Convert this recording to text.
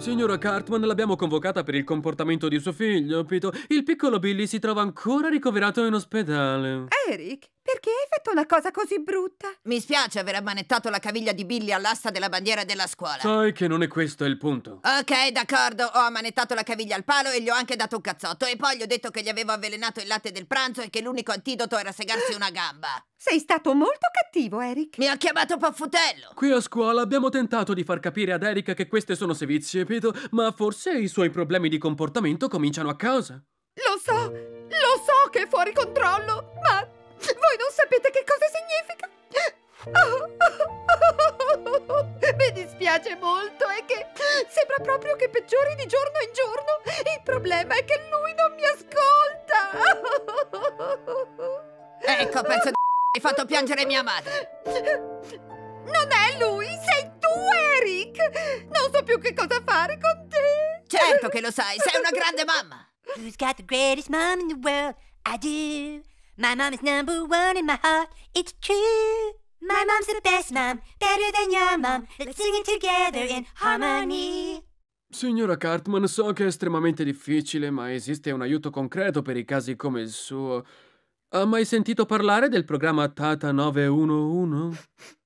Signora Cartman, l'abbiamo convocata per il comportamento di suo figlio, Pito. Il piccolo Billy si trova ancora ricoverato in ospedale. Eric, perché hai fatto una cosa così brutta? Mi spiace aver ammanettato la caviglia di Billy all'asta della bandiera della scuola. Sai che non è questo il punto. Ok, d'accordo, ho ammanettato la caviglia al palo e gli ho anche dato un cazzotto. E poi gli ho detto che gli avevo avvelenato il latte del pranzo e che l'unico antidoto era segarsi una gamba. Sei stato molto cattivo, Eric. Mi ha chiamato Paffutello. Qui a scuola abbiamo tentato di far capire ad Erika che queste sono sevizie, Pito, ma forse i suoi problemi di comportamento cominciano a casa. Lo so, lo so che è fuori controllo, ma voi non sapete che cosa significa. Mi dispiace molto, è che sembra proprio che peggiori di giorno in giorno. Il problema è che lui non mi ascolta. Ecco, pezzo di hai fatto piangere mia madre. Non è lui, sei tu, Eric! Non so più che cosa fare con te. Certo che lo sai, sei una grande mamma. Who's got the greatest mom in the world? I do. My mom is number one in my heart. It's true. My mom's the best mom, better than your mom. Let's sing it together in harmony. Signora Cartman, so che è estremamente difficile, ma esiste un aiuto concreto per i casi come il suo. Ha mai sentito parlare del programma Tata 911?